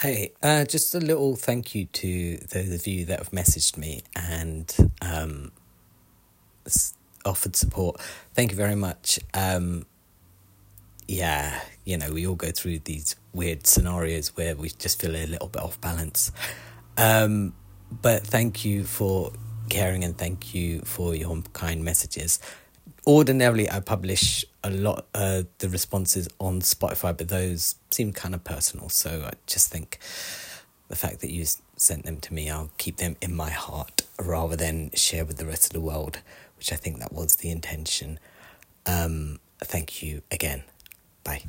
Hey, uh, just a little thank you to those of you that have messaged me and um, offered support. Thank you very much. Um, yeah, you know, we all go through these weird scenarios where we just feel a little bit off balance. Um, but thank you for caring and thank you for your kind messages. Ordinarily, I publish a lot uh, the responses on Spotify, but those seem kind of personal. So I just think the fact that you sent them to me, I'll keep them in my heart rather than share with the rest of the world, which I think that was the intention. Um, thank you again. Bye.